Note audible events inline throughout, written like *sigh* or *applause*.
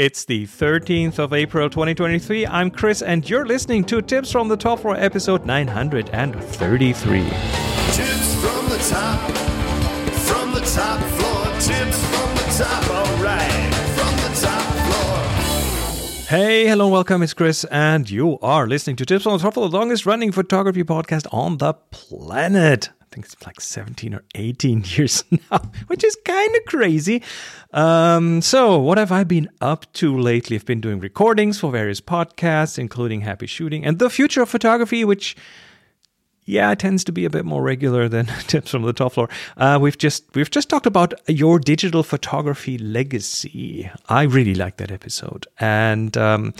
It's the 13th of April 2023. I'm Chris, and you're listening to Tips from the Top for episode 933. Tips from the top, from the top floor. Tips from the top, alright, from the top floor. Hey, hello, welcome. It's Chris, and you are listening to Tips from the Top the longest running photography podcast on the planet. I think it's like 17 or 18 *laughs* years now, which is kind of crazy. Um, so, what have I been up to lately? I've been doing recordings for various podcasts, including Happy Shooting and The Future of Photography, which yeah, tends to be a bit more regular than *laughs* tips from the top floor. Uh, we've just we've just talked about your digital photography legacy. I really liked that episode. And um,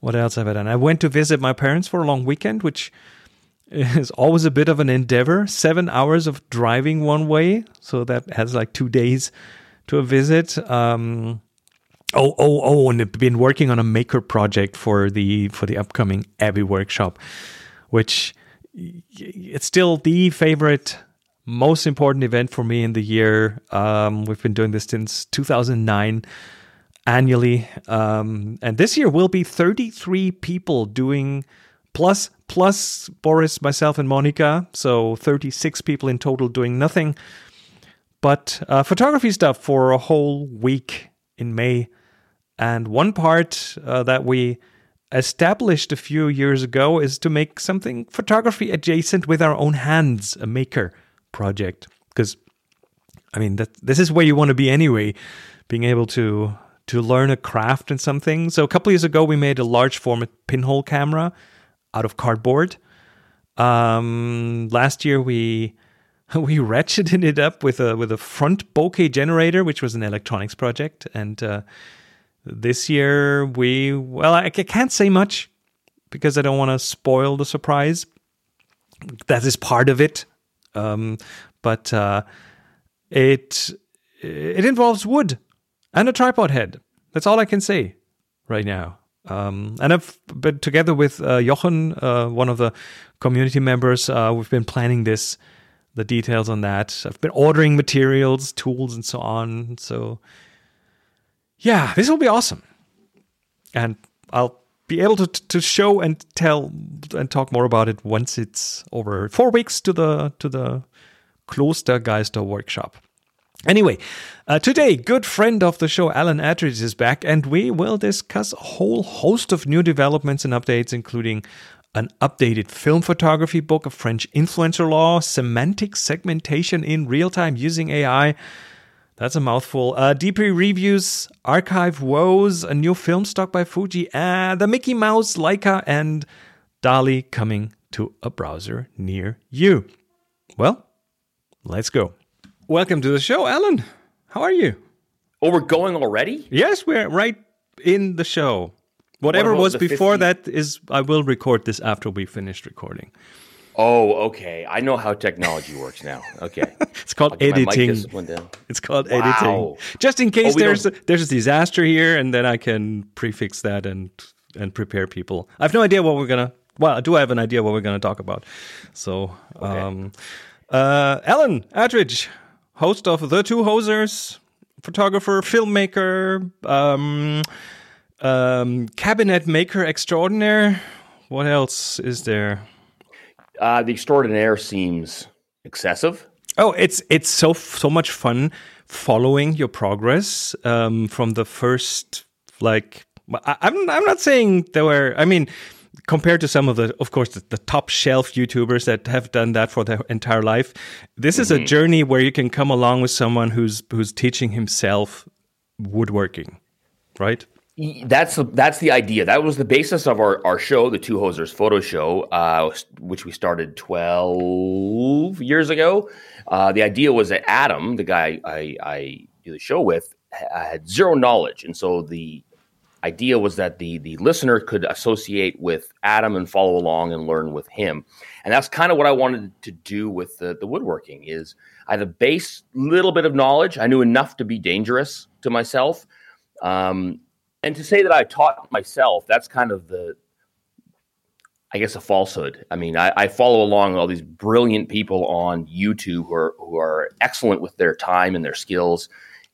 what else have I done? I went to visit my parents for a long weekend, which is always a bit of an endeavor. Seven hours of driving one way, so that has like two days to a visit. Um, oh, oh, oh, and I've been working on a maker project for the for the upcoming Abbey workshop, which it's still the favorite, most important event for me in the year. Um, we've been doing this since 2009 annually, um, and this year will be 33 people doing plus plus Boris, myself, and Monika, so 36 people in total doing nothing but uh, photography stuff for a whole week in May. And one part uh, that we established a few years ago is to make something photography adjacent with our own hands, a maker project. Because, I mean, that this is where you want to be anyway, being able to to learn a craft and something. So a couple years ago, we made a large format pinhole camera out of cardboard. Um, last year, we *laughs* we ratcheted it up with a with a front bokeh generator, which was an electronics project, and uh, this year we well, I, I can't say much because I don't want to spoil the surprise. That is part of it, um, but uh, it it involves wood and a tripod head. That's all I can say right now. Um, and I've been together with uh, Jochen, uh, one of the community members. Uh, we've been planning this the details on that. I've been ordering materials, tools, and so on. So, yeah, this will be awesome, and I'll be able to to show and tell and talk more about it once it's over. Four weeks to the to the Klostergeister workshop. Anyway, uh, today, good friend of the show, Allan Attridge, is back, and we will discuss a whole host of new developments and updates, including an updated film photography book, a French influencer law, semantic segmentation in real time using AI. That's a mouthful. Uh, DPReview's, archive woes, a new film stock by Fuji, uh, the Mickey Mouse, Leica, and DALL-E coming to a browser near you. Well, let's go. Welcome to the show, Allan. How are you? Oh, we're going already? Yes, we're right in the show. Whatever about was before 50? that is, I will record this after we finished recording. Oh, okay. I know how technology works now. Okay. *laughs* It's called I'll my mic editing. It's called Wow. editing. Just in case Oh, there's a, there's a disaster here, and then I can prefix that and and prepare people. I have no idea what we're gonna. Well, I do have an idea what we're gonna talk about. So, um, uh, Allan Attridge, host of the Two Hosers, photographer, filmmaker, um, um, cabinet maker extraordinaire. What else is there? Uh, the extraordinaire seems excessive. Oh, it's it's so so much fun following your progress um, from the first like I, I'm I'm not saying there were I mean compared to some of the of course the, the top shelf YouTubers that have done that for their entire life this is a journey where you can come along with someone who's who's teaching himself woodworking right That's the, that's the idea. That was the basis of our, our show, the Two Hosers Photo Show, uh, which we started 12 years ago. Uh, the idea was that Adam, the guy I, I do the show with, had zero knowledge. And so the idea was that the, the listener could associate with Adam and follow along and learn with him. And that's kind of what I wanted to do with the, the woodworking is I had a base little bit of knowledge. I knew enough to be dangerous to myself. Um, and to say that I taught myself, that's kind of the, I guess, a falsehood. I mean, I, I follow along all these brilliant people on YouTube who are who are excellent with their time and their skills,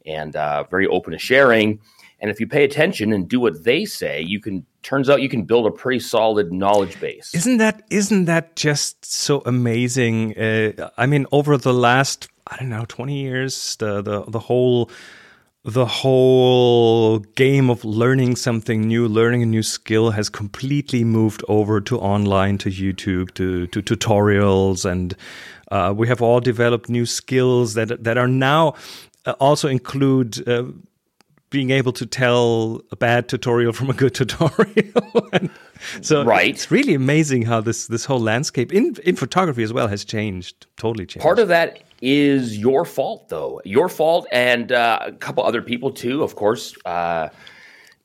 and uh, very open to sharing. And if you pay attention and do what they say, you can turns out you can build a pretty solid knowledge base. Isn't that isn't that just so amazing? Uh, I mean, over the last I don't know twenty years, the the the whole the whole game of learning something new, learning a new skill has completely moved over to online, to YouTube, to, to tutorials. And uh, we have all developed new skills that, that are now uh, also include uh, being able to tell a bad tutorial from a good *laughs* tutorial. so right. it's really amazing how this, this whole landscape in, in photography as well has changed, totally changed. Part of that is your fault, though. Your fault, and uh, a couple other people too. Of course, uh,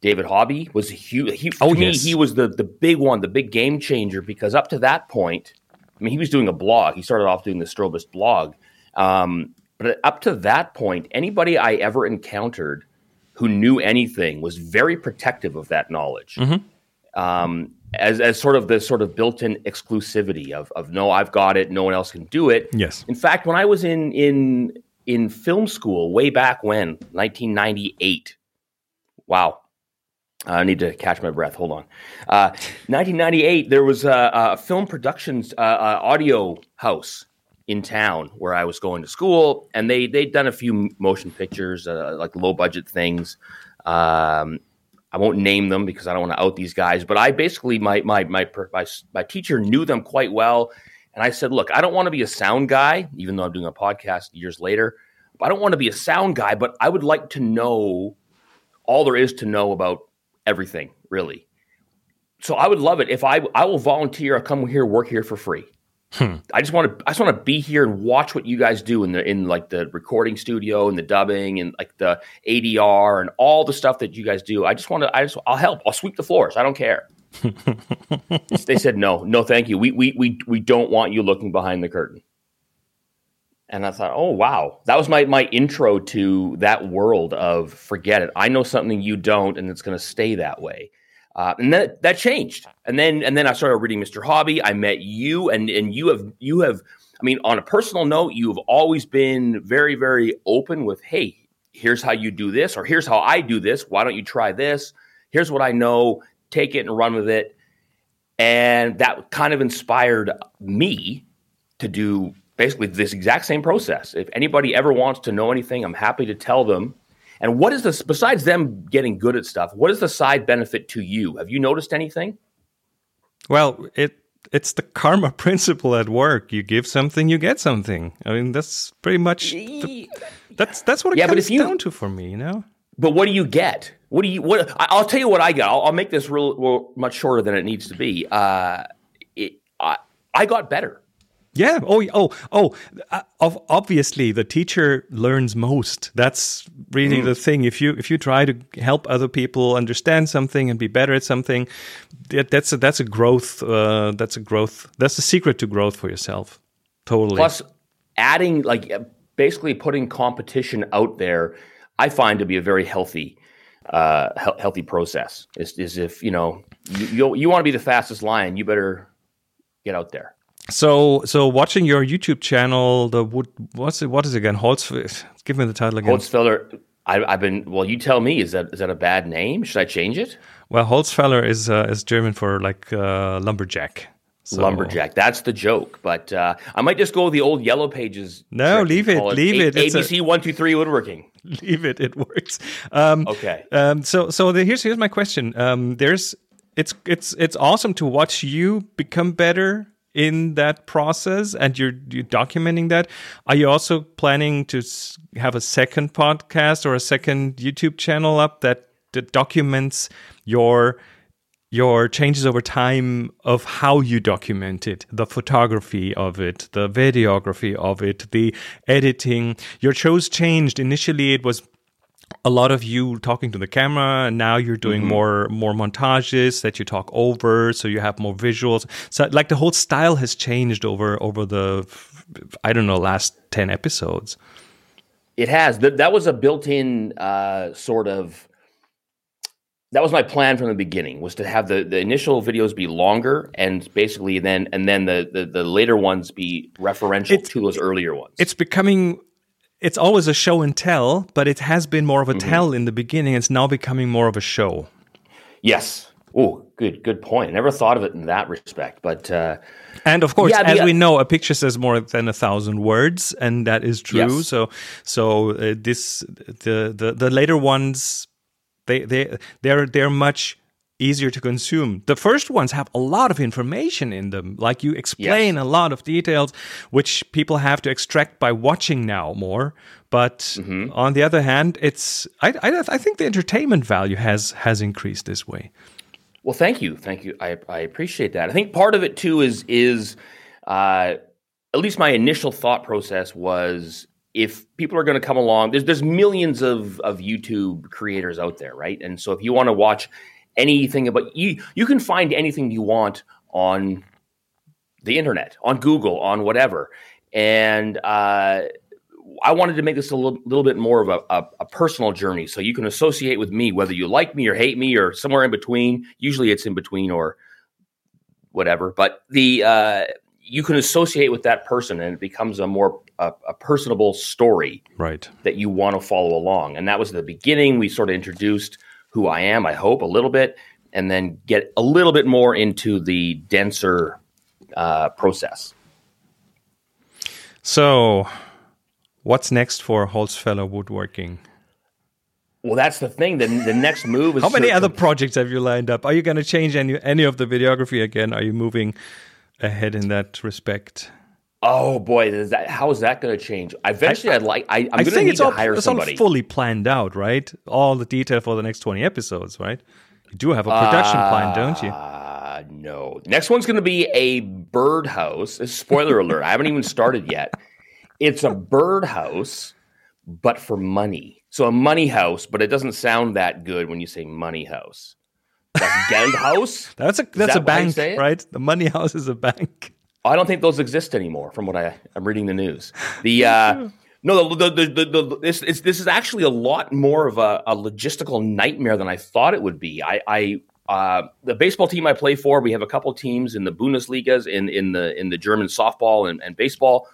David Hobby was huge. He, Oh, yes. he was the the big one, the big game changer. Because up to that point, I mean, he was doing a blog. He started off doing the Strobist blog, um, but up to that point, anybody I ever encountered who knew anything was very protective of that knowledge. Um, as, as sort of the sort of built-in exclusivity of, of no, I've got it, no one else can do it. Yes. In fact, when I was in in in film school way back when, 1998. Wow. I need to catch my breath. Hold on. Uh, 1998, there was a, a film productions uh, uh, audio house in town where I was going to school, and they they'd done a few motion pictures, uh, like low budget things. Um, I won't name them because I don't want to out these guys, but I basically my my my my, my teacher knew them quite well, and I said, "Look, I don't want to be a sound guy, even though I'm doing a podcast years later. I don't want to be a sound guy, but I would like to know all there is to know about everything, really. So I would love it if I I will volunteer. I'll come here, work here for free. Hmm. I just want to I just want to be here and watch what you guys do in the in like the recording studio and the dubbing and like the ADR and all the stuff that you guys do. I just want to I just I'll help. I'll sweep the floors. I don't care. *laughs* they said no, no, thank you. We we we we don't want you looking behind the curtain. And I thought, oh wow, that was my my intro to that world of forget it. I know something you don't, and it's going to stay that way. Uh, and that that changed. And then and then I started reading Mr. Hobby. I met you, and and you have you have. I mean, on a personal note, you have always been very very open with, hey, here's how you do this, or here's how I do this. Why don't you try this? Here's what I know. Take it and run with it. And that kind of inspired me to do basically this exact same process. If anybody ever wants to know anything, I'm happy to tell them. And what is this, besides them getting good at stuff, what is the side benefit to you? Have you noticed anything? Well, it it's the karma *laughs* principle at work. You give something, you get something. I mean, that's pretty much the, that's that's what it Yeah, but comes if you- down to for me. You know. But what do you get? What do you, what, I- I'll tell you what I got. I'll, I'll make this real, real much shorter than it needs to be. Uh, it, I, I got better. Yeah. Oh. Oh. Oh. Uh, obviously, the teacher learns most. That's really Mm. the thing. If you if you try to help other people understand something and be better at something, that, that's a, that's a growth. Uh, that's a growth. That's the secret to growth for yourself. Totally. Plus, adding like uh, basically putting competition out there, I find to be a very healthy, uh, he- healthy process. Is, is if you know you you, you want to be the fastest lion, you better get out there. So so watching your YouTube channel, the what what's it? What is it again? Holz. Give me the title again. Holzfäller, I, I've been. Well, you tell me. Is that is that a bad name? Should I change it? Well, Holzfäller is uh, is German for like uh, lumberjack. So- Lumberjack. That's the joke. But uh, I might just go with the old Yellow Pages. No, leave it, leave it. A- ABC one two three woodworking. *laughs* leave it it works um Okay. um so so the, here's here's my question um there's it's it's it's awesome to watch you become better in that process and you're you're documenting that are you also planning to have a second podcast or a second youtube channel up that, that documents your your changes over time of how you document it, the photography of it, the videography of it, the editing. Your shows changed. Initially, it was a lot of you talking to the camera and now you're doing more more montages that you talk over so you have more visuals so like the whole style has changed over over the i don't know last 10 episodes It has. That that was a built-in uh, sort of. That was my plan from the beginning. Was to have the, the initial videos be longer, and basically then and then the the, the later ones be referential It's- to those earlier ones. it's becoming it's always a show and tell, but it has been more of Mm-hmm. a tell in the beginning. It's now becoming more of a show. Yes. Oh, good, good point. I never thought of it in that respect, but uh, And of course, Yeah, as the- we know, a picture says more than a thousand words, and that is true. Yes. So, so uh, this the, the the later ones, they they they're they're much easier to consume. The first ones have a lot of information in them, like you explain a lot of details, which people have to extract by watching now more. But Mm-hmm. on the other hand, it's I, I I think the entertainment value has has increased this way. Well, thank you, thank you. I, I appreciate that. I think part of it too is is uh, at least my initial thought process was if people are going to come along, there's there's millions of of YouTube creators out there, right? And so if you want to watch anything about you, you can find anything you want on the internet, on Google, on whatever. And uh, I wanted to make this a little, little bit more of a, a, a personal journey, so you can associate with me, whether you like me or hate me or somewhere in between. Usually, it's in between or whatever. But the uh, you can associate with that person, and it becomes a more a, a personable story Right. that you want to follow along. And that was the beginning. We sort of introduced who I am, I hope, a little bit, and then get a little bit more into the denser uh, process. So, what's next for Holzfäller Woodworking? Well, that's the thing. The, the next move is How many to- other projects have you lined up? Are you going to change any any of the videography again? Are you moving ahead in that respect? Oh boy, is that, how is that going to change? Eventually, I, would like. I, I'm I going to need it's to all, hire it's all fully planned out, right? All the detail for the next twenty episodes, right? You do have a production plan, don't you? Uh, no. Next one's going to be a birdhouse. Spoiler alert. I haven't even started yet. It's a birdhouse, but for money. So a money house, but it doesn't sound that good when you say money house. That's Geldhaus. *laughs* That's a that's that a bank, right? The money house is a bank. I don't think those exist anymore, from what I, I'm reading the news. The uh, *laughs* no, the, the, the, the, this this is actually a lot more of a, a logistical nightmare than I thought it would be. I, I uh, the baseball team I play for, we have a couple teams in the Bundesligas, in in the in the German softball and, and baseball.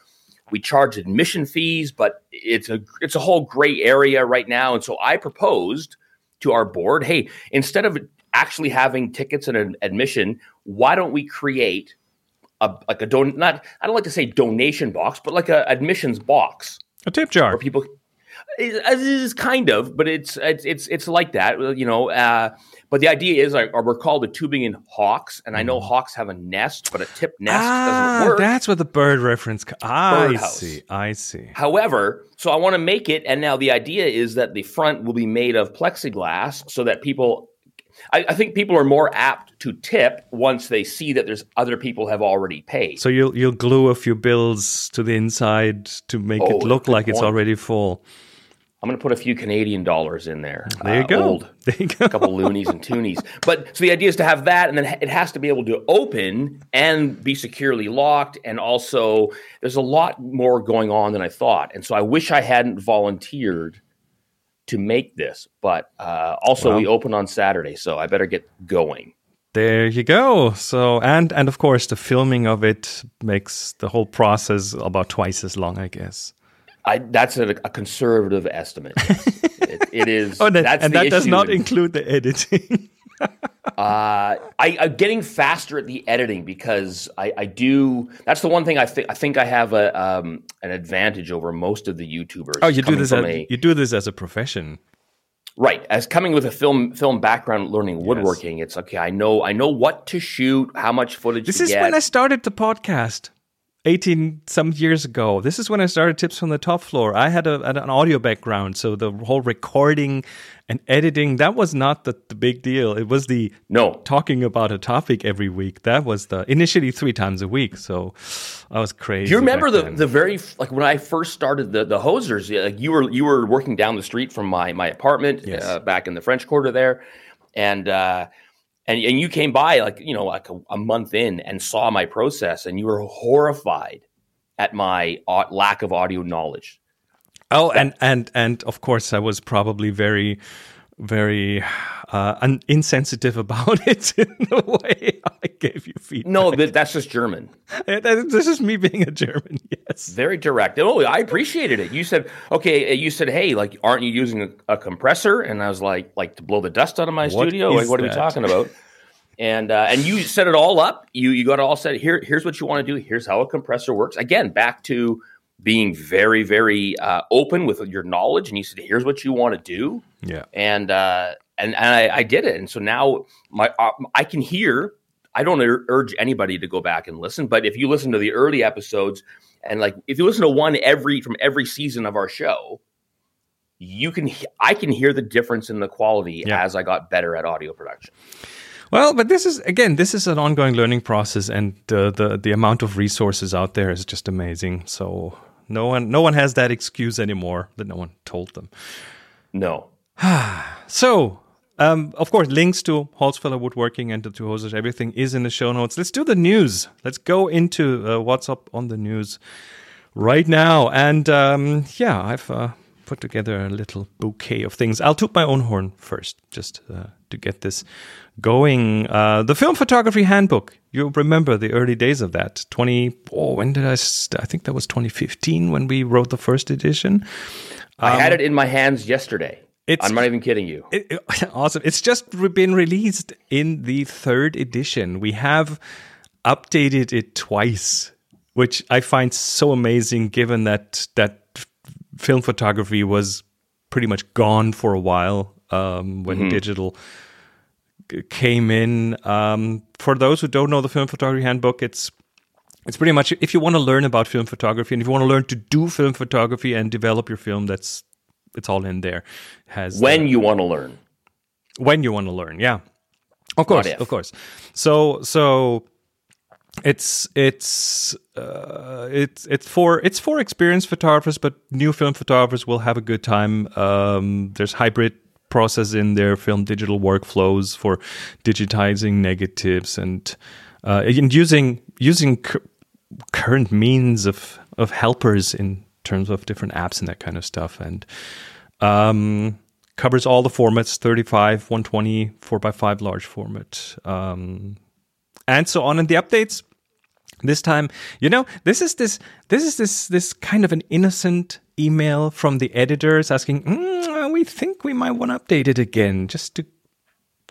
We charge admission fees, but it's a it's a whole gray area right now. And so I proposed to our board, hey, instead of actually having tickets and an admission, why don't we create a like a don not I don't like to say donation box, but like a admissions box A tip jar. where people it is kind of, but it's it's it's like that, you know. Uh, but the idea is like we're called the Tübingen Hawks, and I know hawks have a nest, but a tip nest ah, doesn't work. that's what the bird reference. I Birdhouse. see. I see. However, so I want to make it, and now the idea is that the front will be made of plexiglass so that people, I, I think people are more apt to tip once they see that there's other people have already paid. So you'll you'll glue a few bills to the inside to make Oh, it look like it's already full. I'm going to put a few Canadian dollars in there. There you uh, go. Old, *laughs* There you go. a couple loonies and toonies. But so the idea is to have that, and then it has to be able to open and be securely locked. And also, there's a lot more going on than I thought. And so I wish I hadn't volunteered to make this. But uh, also, we open on Saturday, so I better get going. There you go. So and and of course the filming of it makes the whole process about twice as long, I guess. I, that's a, a conservative estimate. it, it is. *laughs* Oh, that, and that does not include the editing. *laughs* Uh, I, I'm getting faster at the editing because I, I do. That's the one thing I think. I think I have a um, an advantage over most of the YouTubers. oh, you do this. As, a- you do this as a profession. right as coming with a film film background, learning woodworking. It's okay. I know. I know what to shoot, how much footage. This is get. when I started the podcast. 18 some years ago. This is when I started Tips from the Top Floor. I had, a, an audio background, so the whole recording and editing, that was not the, the big deal. It was the no. talking about a topic every week. That was the initially three times a week. So I was crazy. Do you remember the, then. the very like when I first started the the hosers? yeah, Like you were you were working down the street from my my apartment Yes. uh, back in the French Quarter there, and uh, and and you came by like you know like a, a month in and saw my process, and you were horrified at my au- lack of audio knowledge. Oh, and and and of course, I was probably very very uh, un- insensitive about *laughs* it in the way I gave you feedback. No, th- that's just German. This is me being a German. *laughs* Yes. Very direct. Oh, I appreciated it. You said, okay, uh, you said, hey, like, aren't you using a, a compressor? And I was like, like to blow the dust out of my What studio? Like, what are we talking about? *laughs* And uh, and you set it all up. You you got it all set. Here here's what you want to do. Here's how a compressor works. Again, back to being very very uh, open with your knowledge. And you said, here's what you want to do. Yeah. and uh, and, and I, I did it. And so now my uh, I can hear. I don't ur- urge anybody to go back and listen, but if you listen to the early episodes, and like if you listen to one every from every season of our show, you can I can hear the difference in the quality Yeah. as I got better at audio production. Well, but this is again, this is an ongoing learning process, and uh, the the amount of resources out there is just amazing. So no one no one has that excuse anymore that no one told them. No, *sighs* So. Um, of course, links to Holzfäller Woodworking and the Two Hosers, everything is in the show notes. Let's do the news. Let's go into uh, what's up on the news right now. And um, yeah, I've uh, put together a little bouquet of things. I'll toot my own horn first, just uh, to get this going. Uh, the Film Photography Handbook. You remember the early days of that. 20, oh, when did I, st- I think that was 2015 when we wrote the first edition. I had it in my hands yesterday. Um, It's- I'm not even kidding you. It, it- *laughs* awesome. It's just re- been released in the third edition. We have updated it twice, which I find so amazing given that that film photography was pretty much gone for a while um, when digital came in. Um, for those who don't know the film photography handbook, it's it's pretty much if you want to learn about film photography and if you want to learn to do film photography and develop your film, that's it's all in there. Has When you want to learn, when you want to learn yeah. Of course of course. So so it's it's uh, it's it's for it's for experienced photographers but new film photographers will have a good time. Um, there's hybrid process in there film digital workflows for digitizing negatives and uh, and using using cu- current means of of helpers in terms of different apps and that kind of stuff. And um, covers all the formats 35 120 4x5 large format. Um, and so on. And the updates this time you know this is this this is this this kind of an innocent email from the editors asking "Mm, we think we might want to update it again just to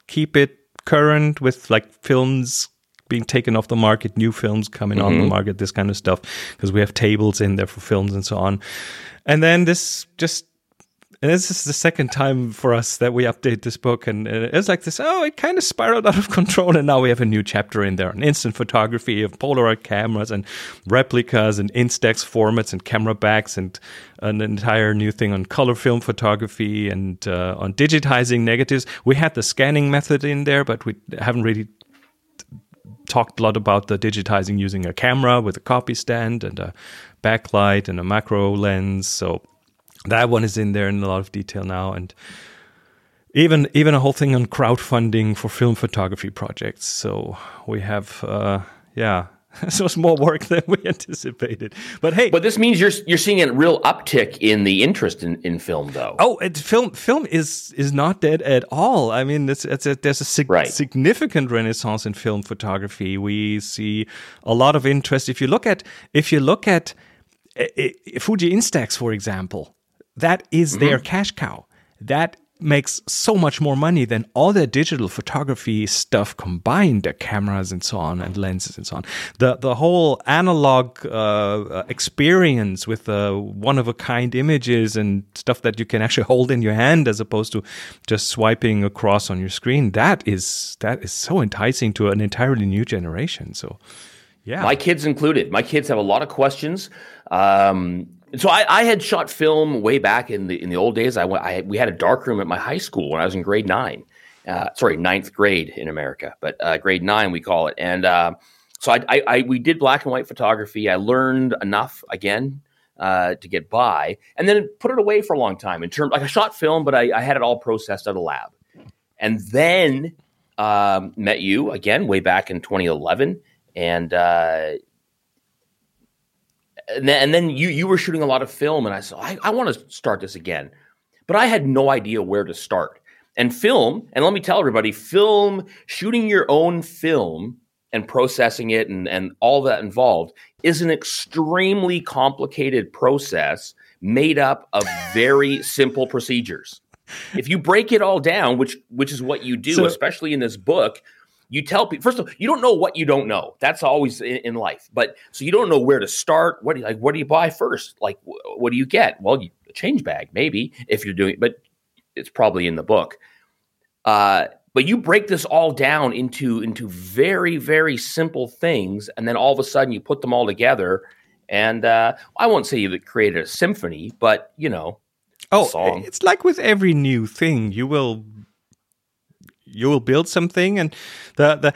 keep it current with like films being taken off the market, new films coming on the market, this kind of stuff, because we have tables in there for films and so on. And then this just, and this is the second time for us that we update this book, and it's like this. Oh, it kind of spiraled out of *laughs* control, and now we have a new chapter in there on instant photography of Polaroid cameras and replicas and Instax formats and camera backs, and an entire new thing on color film photography and uh, on digitizing negatives. We had the scanning method in there, but we haven't really talked a lot about the digitizing using a camera with a copy stand and a backlight and a macro lens. So that one is in there in a lot of detail now, and even even a whole thing on crowdfunding for film photography projects. So we have, uh, yeah. *laughs* So it's more work than we anticipated, but hey, but this means you're you're seeing a real uptick in the interest in, in film, though. Oh, it, film film is is not dead at all. I mean, it's, it's a, there's a sig- Right. significant renaissance in film photography. We see a lot of interest. If you look at if you look at uh, Fuji Instax, for example, that is their cash cow. That makes so much more money than all their digital photography stuff combined, their cameras and so on, and lenses and so on. The the whole analog uh, experience with the one of a kind images and stuff that you can actually hold in your hand as opposed to just swiping across on your screen. That is that is so enticing to an entirely new generation. So. Yeah. My kids included. My kids have a lot of questions. Um, so I, I had shot film way back in the in the old days. I, went- I we had a dark room at my high school when I was in grade nine. Uh, sorry, ninth grade in America, but uh, grade nine we call it. And uh, so I, I, I we did black and white photography. I learned enough again uh, to get by, and then put it away for a long time. In terms, like I shot film, but I, I had it all processed at a lab, and then um, met you again way back in 2011, and uh, and then, and then you you were shooting a lot of film, and I said I, I want to start this again, but I had no idea where to start. And film, and let me tell everybody, film, shooting your own film and processing it and, and all that involved is an extremely complicated process made up of very *laughs* simple procedures. If you break it all down, which which is what you do, So- especially in this book, you tell people first of all, you don't know what you don't know. That's always in, in life. But so you don't know where to start. What do you, like? What do you buy first? Like, wh- what do you get? Well, you, a change bag, maybe if you're doing, but it's probably in the book. Uh, but you break this all down into into very very simple things, and then all of a sudden you put them all together. And uh, I won't say you've created a symphony, but you know, Oh, song. it's like with every new thing, you will you will build something, and the the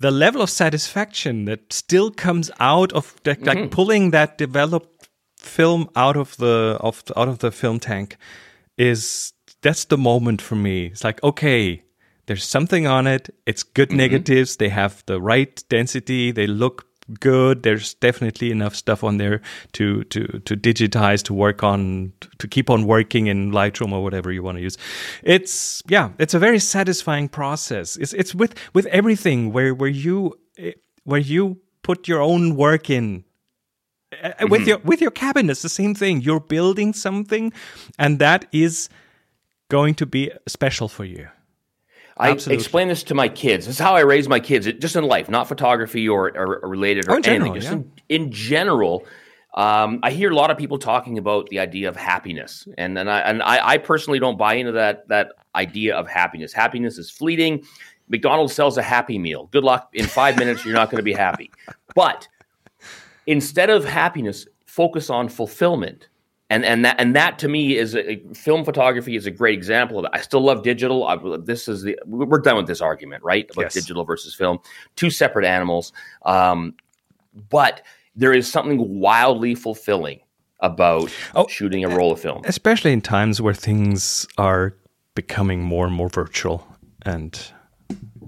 the level of satisfaction that still comes out of the, Mm-hmm. like pulling that developed film out of the of the, out of the film tank is that's the moment for me. It's like okay. There's something on it. It's good Mm-hmm. negatives. They have the right density. They look good. There's definitely enough stuff on there to to to digitize, to work on, to keep on working in Lightroom or whatever you want to use. It's yeah, it's a very satisfying process. It's it's with with everything where where you eh, where you put your own work in. Uh, With your with your cabinets, the same thing. You're building something, and that is going to be special for you. I explain this to my kids. This is how I raise my kids, just in life, not photography or, or, or related or Oh, in general, anything. Just yeah. in, in general, um, I hear a lot of people talking about the idea of happiness, and and I and I, I personally don't buy into that that idea of happiness. Happiness is fleeting. McDonald's sells a Happy Meal. Good luck. In five minutes, you're not going to be happy. But instead of happiness, focus on fulfillment. And, and that and that to me is a, film photography is a great example of it. I still love digital. I, this is the we're done with this argument, right? About Yes. digital versus film, two separate animals. Um, but there is something wildly fulfilling about Oh, shooting a roll of film. especially in times where things are becoming more and more virtual and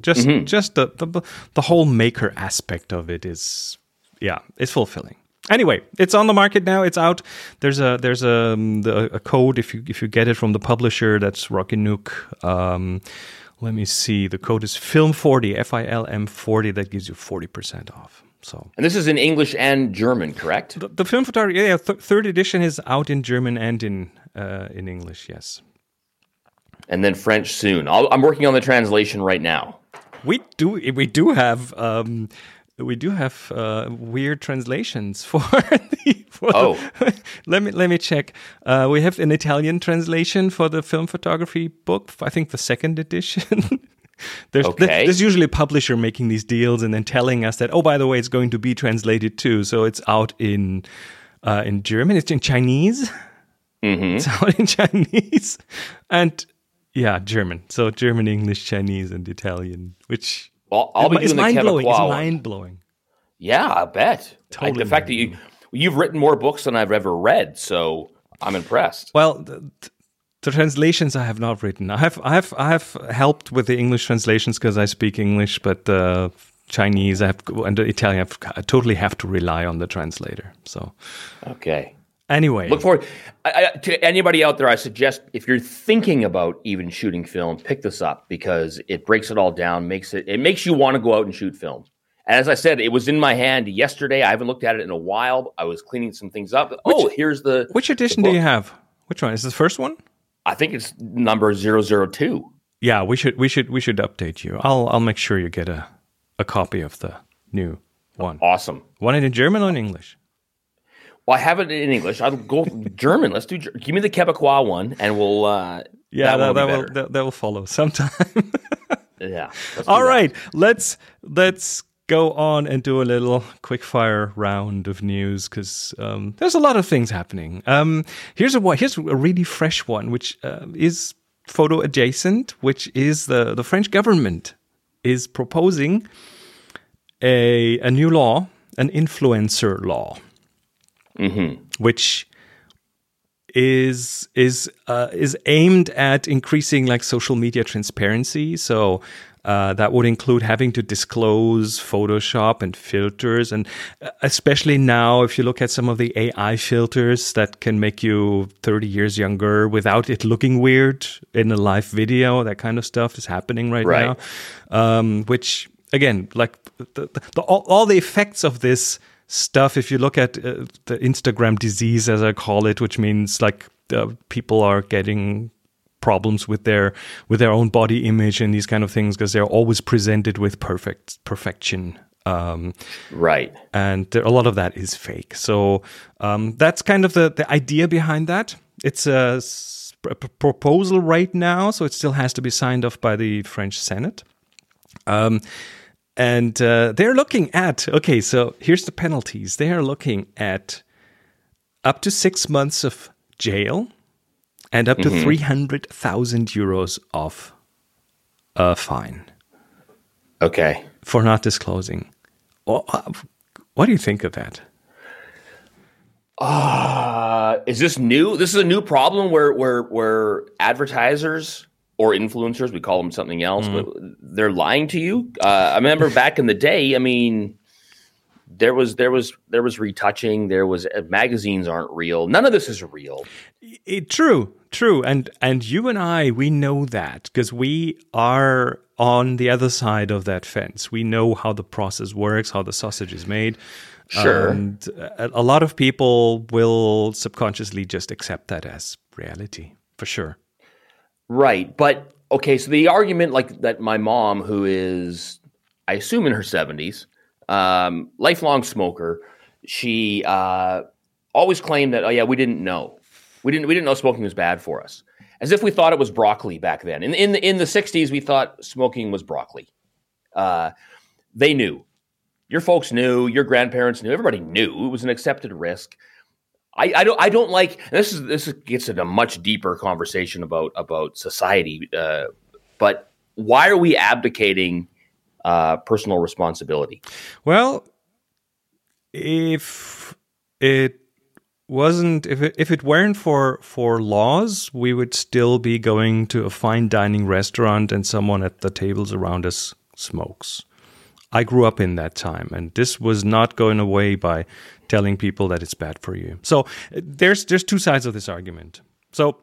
just just the, the the whole maker aspect of it is yeah it's fulfilling anyway it's on the market now it's out there's a there's a, um, the, a code if you if you get it from the publisher that's rocky nook um, let me see the code is film 40 f-i-l-m 40 that gives you 40% off so And this is in English and German, correct? the, the film photography yeah th- third edition is out in german and in uh, in english yes And then French soon. I'll, I'm working on the translation right now. We do we do have um we do have uh, weird translations *laughs* for the for the- Oh. *laughs* let me let me check. Uh, we have an Italian translation for the film photography book. I think the second edition. *laughs* There's, Okay. there's usually a publisher making these deals and then telling us that oh by the way it's going to be translated too. So it's out in uh, in German. It's in Chinese. It's out in Chinese and yeah German. So German, English, Chinese, and Italian, which Well, I'll be it's doing the mind blowing. It's mind blowing. Yeah, I bet. I- Totally the fact that you you've written more books than I've ever read, so I'm impressed. Well, the, the translations I have not written. I have, I have, I have helped with the English translations because I speak English, but the Chinese I have and the Italian I've, I totally have to rely on the translator. So Okay. Anyway, Look forward. I, I, to anybody out there, I suggest if you're thinking about even shooting film, pick this up because it breaks it all down, makes it it makes you want to go out and shoot film. And as I said, it was in my hand yesterday. I haven't looked at it in a while. I was cleaning some things up. oh, here's the which edition the do you have? Which one is this the first one? I think it's number 002. Yeah, we should, we should, we should update you. I'll, I'll make sure you get a, a copy of the new one. Awesome. One in German or in English? Well, I have it in English. I'll go *laughs* German. Let's do. Give me the Quebecois one, and we'll. Uh, Yeah, that, that, that, will that, that will follow sometime. *laughs* Yeah. All that. let's let's go on and do a little quickfire round of news because um, there's a lot of things happening. Um, here's a one. Here's a really fresh one, which uh, is photo adjacent, which is the the French government is proposing a a new law, an influencer law, which is is uh, is aimed at increasing like social media transparency. So Uh, that would include having to disclose Photoshop and filters, and uh, especially now, if you look at some of the AI filters that can make you 30 years younger without it looking weird in a live video, that kind of stuff is happening right, Right. now. Um, which again, like the, the, the, all, all the effects of this stuff. If you look at uh, the Instagram disease, as I call it, which means like uh, people are getting problems with their with their own body image and these kind of things because they're always presented with perfect perfection um, Right. and there, a lot of that is fake. So um, that's kind of the, the idea behind that. It's a proposal right now, so it still has to be signed off by the French Senate. Um, and uh, they're looking at okay, so here's the penalties. They are looking at up to six months of jail and up to 300,000 euros of a fine Okay. for not disclosing. What do you think of that? Uh, is this new? This is a new problem where where where advertisers or influencers, we call them something else, but they're lying to you. Uh, I remember back in the day. I mean, there was there was there was retouching. There was uh, magazines aren't real. None of this is real. It, true, true, and and you and I, we know that because we are on the other side of that fence. We know how the process works, how the sausage is made. Sure. and a, a lot of people will subconsciously just accept that as reality, for sure. Right. But okay, so the argument like that my mom, who is I assume in her seventies, um, lifelong smoker, she uh, always claimed that, oh yeah, we didn't know. We didn't we didn't know smoking was bad for us. As if we thought it was broccoli back then. In in the in the sixties we thought smoking was broccoli. Uh, they knew. Your folks knew, your grandparents knew, everybody knew it was an accepted risk. I, I don't I don't like this is this gets into a much deeper conversation about about society. Uh, but why are we abdicating uh, personal responsibility? Well, if it wasn't if it, if it weren't for for laws, we would still be going to a fine dining restaurant and someone at the tables around us smokes. I grew up in that time, and this was not going away by telling people that it's bad for you. So uh, there's there's two sides of this argument. So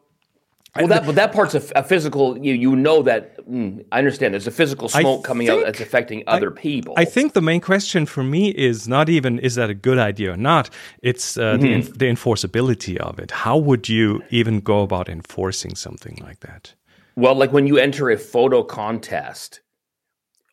Well, that but that part's a, a physical. You you know that. mm, I understand. There's a physical I smoke coming out that's affecting other people. I think the main question for me is not even is that a good idea or not. It's uh, the, en- the enforceability of it. How would you even go about enforcing something like that? Well, like when you enter a photo contest,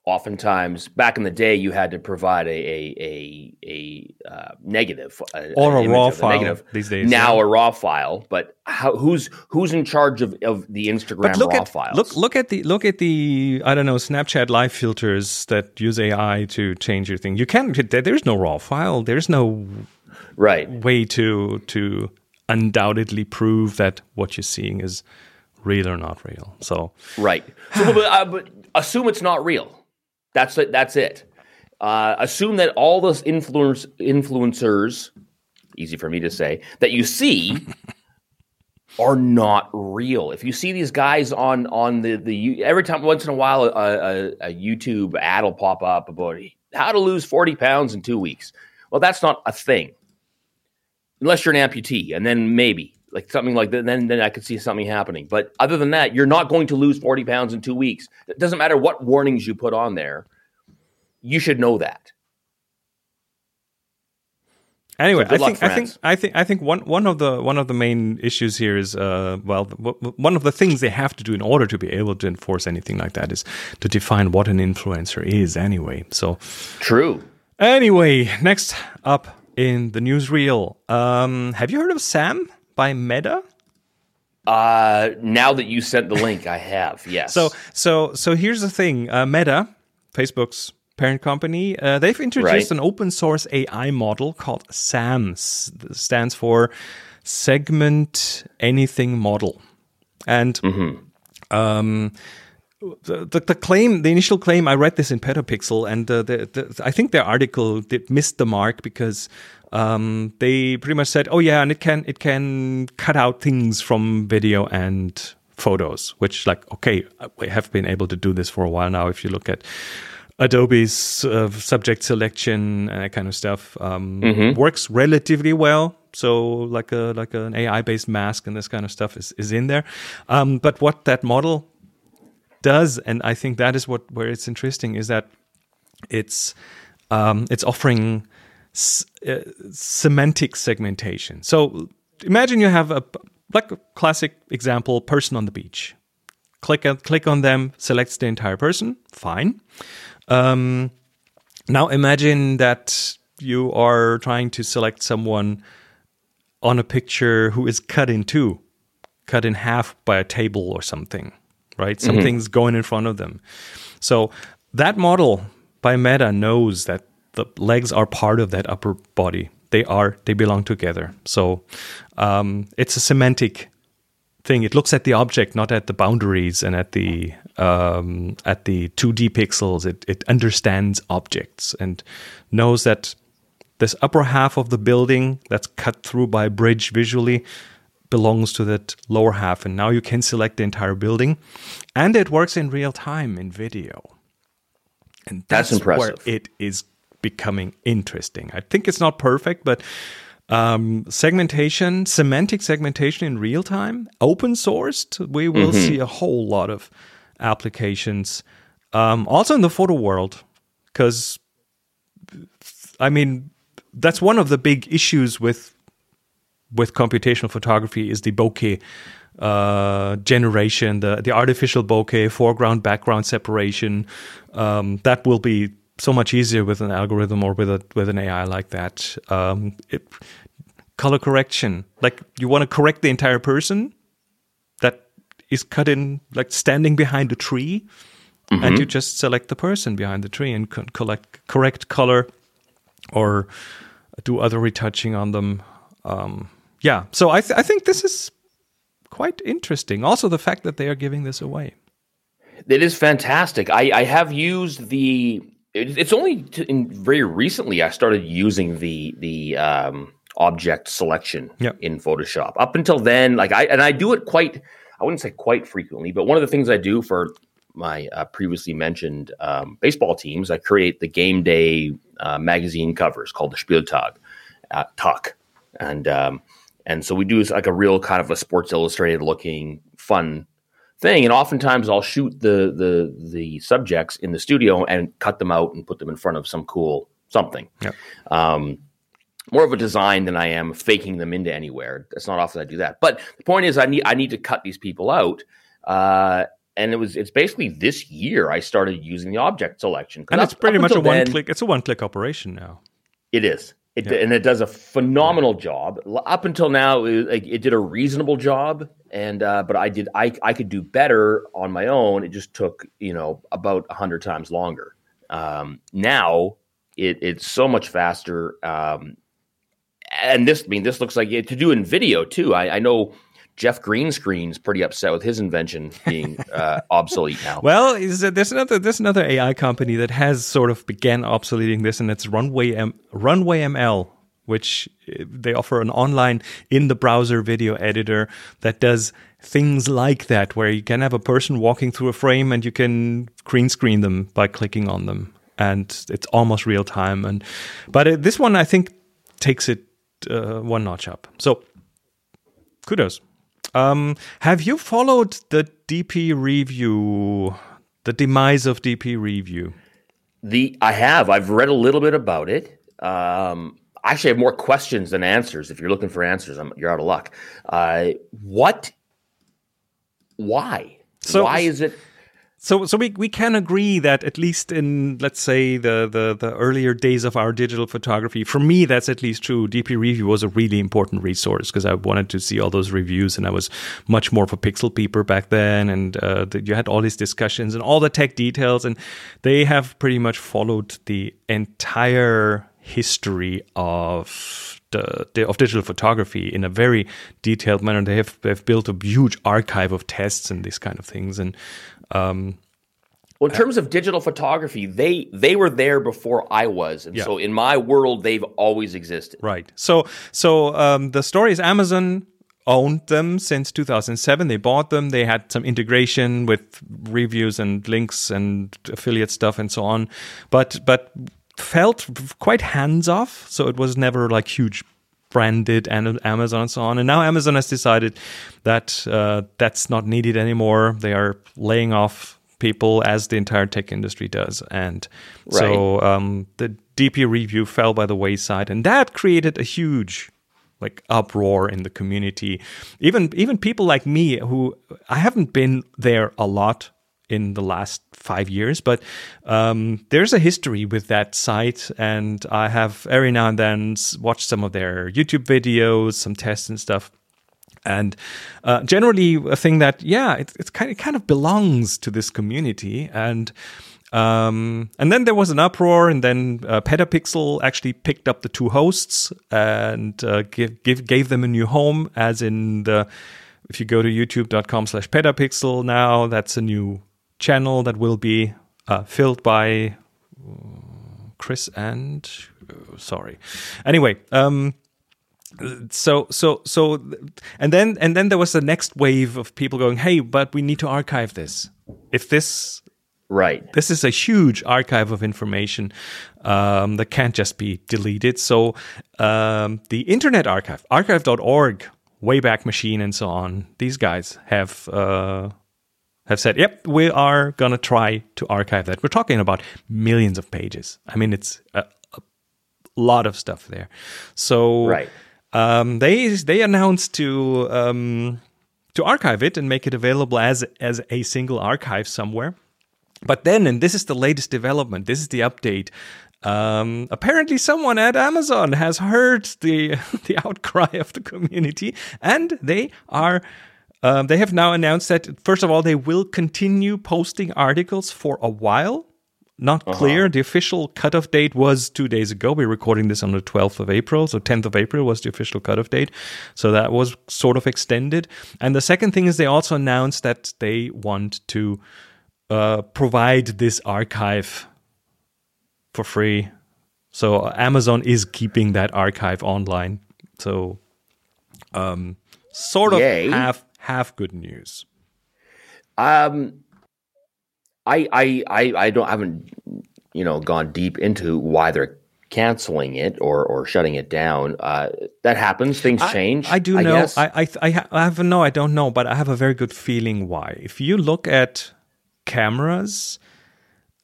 oftentimes back in the day, you had to provide a a a, a uh, negative a, Or a raw file these days, Now yeah. a raw file, but how, who's who's in charge of, of the Instagram look raw at files? look look at the look at the I don't know Snapchat live filters that use AI to change your thing. You can't. There's no raw file. There's no right. way to to undoubtedly prove that what you're seeing is real or not real. So Right. So, but, uh, but assume it's not real. That's it. That's it. Uh, assume that all those influence influencers, easy for me to say, that you see *laughs* are not real. If you see these guys on on the the you- every time once in a while a, a, a YouTube ad will pop up about how to lose forty pounds in two weeks. Well, that's not a thing unless you're an amputee, and then maybe like something like that. Then then I could see something happening. But other than that, you're not going to lose forty pounds in two weeks. It doesn't matter what warnings you put on there. You should know that. Anyway, So I luck, think I think I think I think one one of the one of the main issues here is uh well one of the things they have to do in order to be able to enforce anything like that is to define what an influencer is anyway. So True. anyway, next up in the newsreel, um, have you heard of Sam by Meta? Uh, now that you sent the link, I have. *laughs* Yes. So so so here's the thing: uh, Meta, Facebook's parent company, uh, they've introduced Right. an open source AI model called SAMS. Stands for Segment Anything Model, and um, the, the the claim, the initial claim, I read this in Petapixel, and uh, the, I think their article did missed the mark because um, they pretty much said, "Oh yeah, and it can it can cut out things from video and photos, which like okay, we have been able to do this for a while now. If you look at Adobe's uh, subject selection and that kind of stuff, um, works relatively well. So like a like an AI based mask and this kind of stuff is is in there. Um, but what that model does, and I think that is what where it's interesting, is that it's um, it's offering s- uh, semantic segmentation. So imagine you have a like a classic example person on the beach. Click on, click on them, selects the entire person. Fine. Um, now imagine that you are trying to select someone on a picture who is cut in two, cut in half by a table or something, right? Something's going in front of them. So that model by Meta knows that the legs are part of that upper body. They are, they belong together. So um, it's a semantic thing. It looks at the object, not at the boundaries and at the um, at the 2D pixels. It it understands objects and knows that this upper half of the building that's cut through by a bridge visually belongs to that lower half. And now you can select the entire building, and it works in real time in video. And That's that's, where it is becoming interesting. I think it's not perfect, but um, segmentation, semantic segmentation in real time, open sourced, we will see a whole lot of applications. Um, also in the photo world, because I mean, that's one of the big issues with with computational photography is the bokeh uh, generation, the the artificial bokeh, foreground background separation. Um, that will be so much easier with an algorithm or with a with an AI like that. Um, it, color correction, like you want to correct the entire person that is cut in, like standing behind a tree, and you just select the person behind the tree and co- collect correct color or do other retouching on them. Um, yeah, so I, th- I think this is quite interesting. Also, the fact that they are giving this away. It is fantastic. I, I have used the. It- It's only to, in very recently I started using the the um, object selection Yep. in Photoshop. Up until then, like I and I do it quite. I wouldn't say quite frequently, but one of the things I do for my uh, previously mentioned um, baseball teams, I create the game day uh, magazine covers called the Spieltag, uh, Tag, and um, and so we do like a real kind of a Sports Illustrated looking fun thing. And oftentimes I'll shoot the the the subjects in the studio and cut them out and put them in front of some cool something. Yep. Um, more of a design than I am faking them into anywhere. It's not often I do that. But the point is, I need I need to cut these people out. Uh, and it was it's basically this year I started using the object selection. And up- it's pretty much a one then- click. It's a one click operation now. it is. It, Yeah. And it does a phenomenal job. Up until now, it, like, it did a reasonable job, and uh, but I did I I could do better on my own. It just took you know about a hundred times longer. Um, now it, it's so much faster. Um, and this I mean this looks like it to do in video too. I, I know Jeff Greenscreen's pretty upset with his invention being *laughs* uh, obsolete now. Well, there's another there's another AI company that has sort of began obsoleting this, and it's Runway M, Runway ML, which uh, they offer an online in the browser video editor that does things like that, where you can have a person walking through a frame and you can green screen them by clicking on them, and it's almost real time. And but uh, this one I think takes it uh, one notch up. So kudos. Um, have you followed the DPReview, the demise of DPReview? The I have. I've read a little bit about it. Um, I actually have more questions than answers. If you're looking for answers, I'm, you're out of luck. Uh, what? Why? So- why is it? So, so we, we can agree that at least in let's say the, the the earlier days of our digital photography, for me that's at least true. DPReview was a really important resource because I wanted to see all those reviews, and I was much more of a pixel peeper back then. And uh, the, you had all these discussions and all the tech details, and they have pretty much followed the entire history of the, the of digital photography in a very detailed manner. They have they've built a huge archive of tests and these kind of things, and um, Well, in terms of digital photography, they they were there before I was, and Yeah. so in my world, they've always existed. Right. So so um, the story is Amazon owned them since 2007. They bought them. They had some integration with reviews and links and affiliate stuff and so on, but but felt quite hands off. So it was never like huge branded and Amazon and so on. And now Amazon has decided that uh, that's not needed anymore. They are laying off people as the entire tech industry does. And so um, the DPReview fell by the wayside, and that created a huge like uproar in the community. Even even people like me who I haven't been there a lot in the last five years, but um, there's a history with that site, and I have every now and then watched some of their YouTube videos, some tests and stuff. And uh, generally, a thing that yeah, it, it's kind of, it kind of belongs to this community, and um, and then there was an uproar, and then uh, Petapixel actually picked up the two hosts and uh, give, give, gave them a new home, as in the if you go to youtube.com slash petapixel now, that's a new channel that will be uh, filled by uh, Chris and uh, sorry. Anyway, um, so so so and then and then there was the next wave of people going, "Hey, but we need to archive this. If this Right. this is a huge archive of information um, that can't just be deleted. So um, the Internet Archive, archive.org, Wayback Machine, and so on, these guys have uh, have said, "Yep, we are gonna try to archive that." We're talking about millions of pages. I mean, it's a, a lot of stuff there. So Right. um, they they announced to um, to archive it and make it available as as a single archive somewhere. But then, and this is the latest development. This is the update. Um, apparently, someone at Amazon has heard the *laughs* the outcry of the community, and they are. Um, they have now announced that first of all, they will continue posting articles for a while. Not clear. The official cutoff date was two days ago. We're recording this on the 12th of April. So 10th of April was the official cutoff date. So that was sort of extended. And the second thing is they also announced that they want to uh, provide this archive for free. So Amazon is keeping that archive online. So um, sort of Yay. half half good news. Um, I, I, I, I don't I haven't you know gone deep into why they're canceling it or or shutting it down. Uh, that happens. Things change. I do know. guess. I I I, ha- I have no. I don't know, but I have a very good feeling why. If you look at cameras,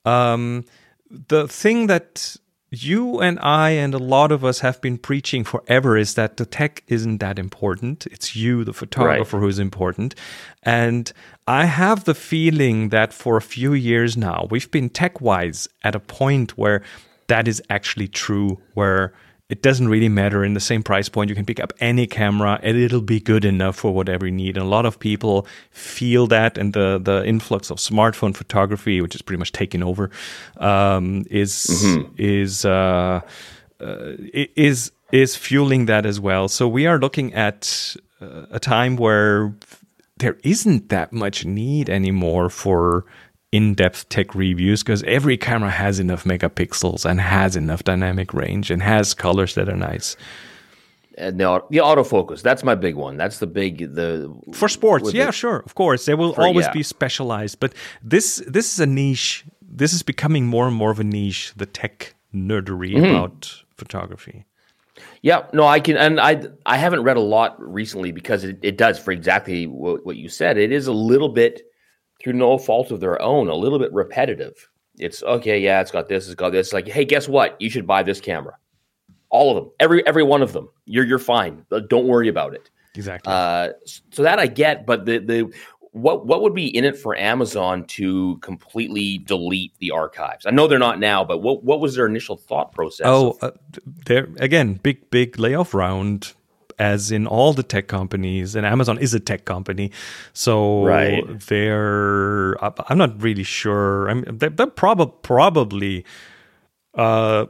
um, the thing that you and I and a lot of us have been preaching forever is that the tech isn't that important. It's you, the photographer, who's important. And I have the feeling that for a few years now, we've been tech wise at a point where that is actually true, where it doesn't really matter in the same price point. You can pick up any camera and it'll be good enough for whatever you need. And a lot of people feel that, and the the influx of smartphone photography, which is pretty much taken over, um, is is uh, uh, is is fueling that as well. So we are looking at uh, a time where there isn't that much need anymore for in-depth tech reviews because every camera has enough megapixels and has enough dynamic range and has colors that are nice and the, the autofocus. That's my big one. That's the big the for sports yeah the- sure of course they will For- always yeah. be specialized but this this is a niche this is becoming more and more of a niche the tech nerdery Mm-hmm. about photography Yeah, no, I can, and I I haven't read a lot recently because it, it does for exactly what, what you said. It is a little bit through no fault of their own, a little bit repetitive. It's okay, yeah, it's got this, it's got this. Like, hey, guess what? You should buy this camera. All of them, every every one of them. You're you're fine. Don't worry about it. exactly Uh, so that I get, but the the what what would be in it for Amazon to completely delete the archives? I know they're not now, but what what was their initial thought process? Oh, uh, there again, big big layoff round, as in all the tech companies, and Amazon is a tech company, so Right. they're. I'm not really sure. I'm they're, they're prob- probably. Uh,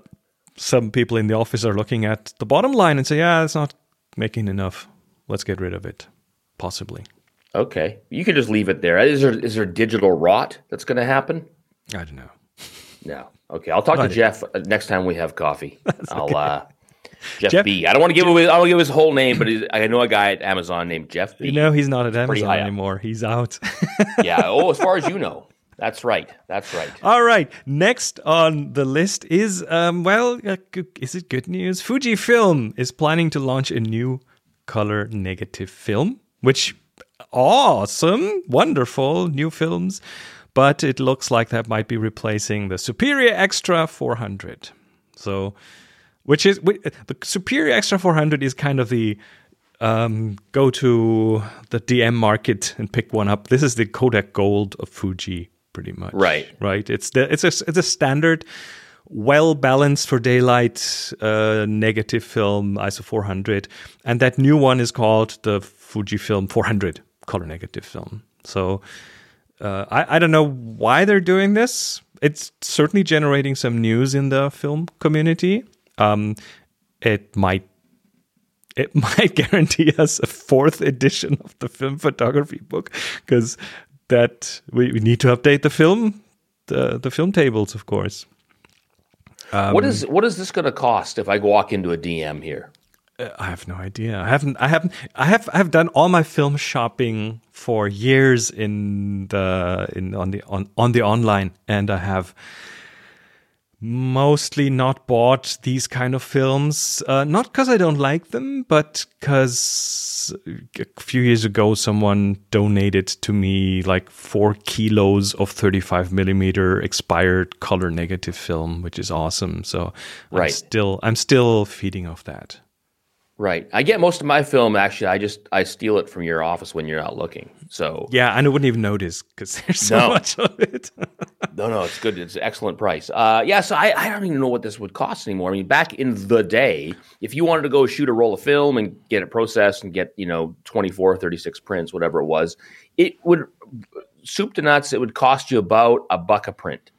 some people in the office are looking at the bottom line and say, "Yeah, it's not making enough. Let's get rid of it." Possibly, Okay, you could just leave it there. Is there is there digital rot that's going to happen? I don't know. No. Okay, I'll talk to Jeff uh, next time we have coffee. *laughs* I'll uh, Jeff, Jeff- B. I don't want to give away. I don't give his whole name, but I know a guy at Amazon named Jeff B. You know, he's not at Amazon high up. anymore. He's out. *laughs* yeah. Oh, as far as you *laughs* know, that's right. That's right. All right. Next on the list is, um, well, uh, is it good news? Fujifilm is planning to launch a new color negative film, which awesome, wonderful new films. But it looks like that might be replacing the Superior Extra 400. So, which is the Superior Extra 400 is kind of the um, go to the DM market and pick one up. This is the Kodak Gold of Fuji, pretty much. Right. right. It's the it's a it's a standard, well balanced for daylight uh, negative film ISO 400, and that new one is called the Fujifilm 400 color negative film. So. Uh, I, I don't know why they're doing this. It's certainly generating some news in the film community. Um, it might it *laughs* might guarantee us a fourth edition of the film photography book because that we, we need to update the film the the film tables of course what is what is this going to cost if I walk into a DM here? Uh, i have no idea i haven't i haven't i have i have done all my film shopping for years in the in on the on, on the online and i have mostly not bought these kind of films uh, not because i don't like them but because a few years ago someone donated to me like four kilos of 35 millimeter expired color negative film which is awesome so i'm Right. still i'm still feeding off that Right. I get most of my film. Actually, I just I steal it from your office when you're not looking. So yeah and i wouldn't even notice because there's so No. much of it *laughs* no, no, it's good. It's an excellent price. Uh, yeah. So I, I don't even know what this would cost anymore. I mean, back in the day, if you wanted to go shoot a roll of film and get it processed and get you know 24, 36 prints, whatever it was, it would soup to nuts. It would cost you about a buck a print.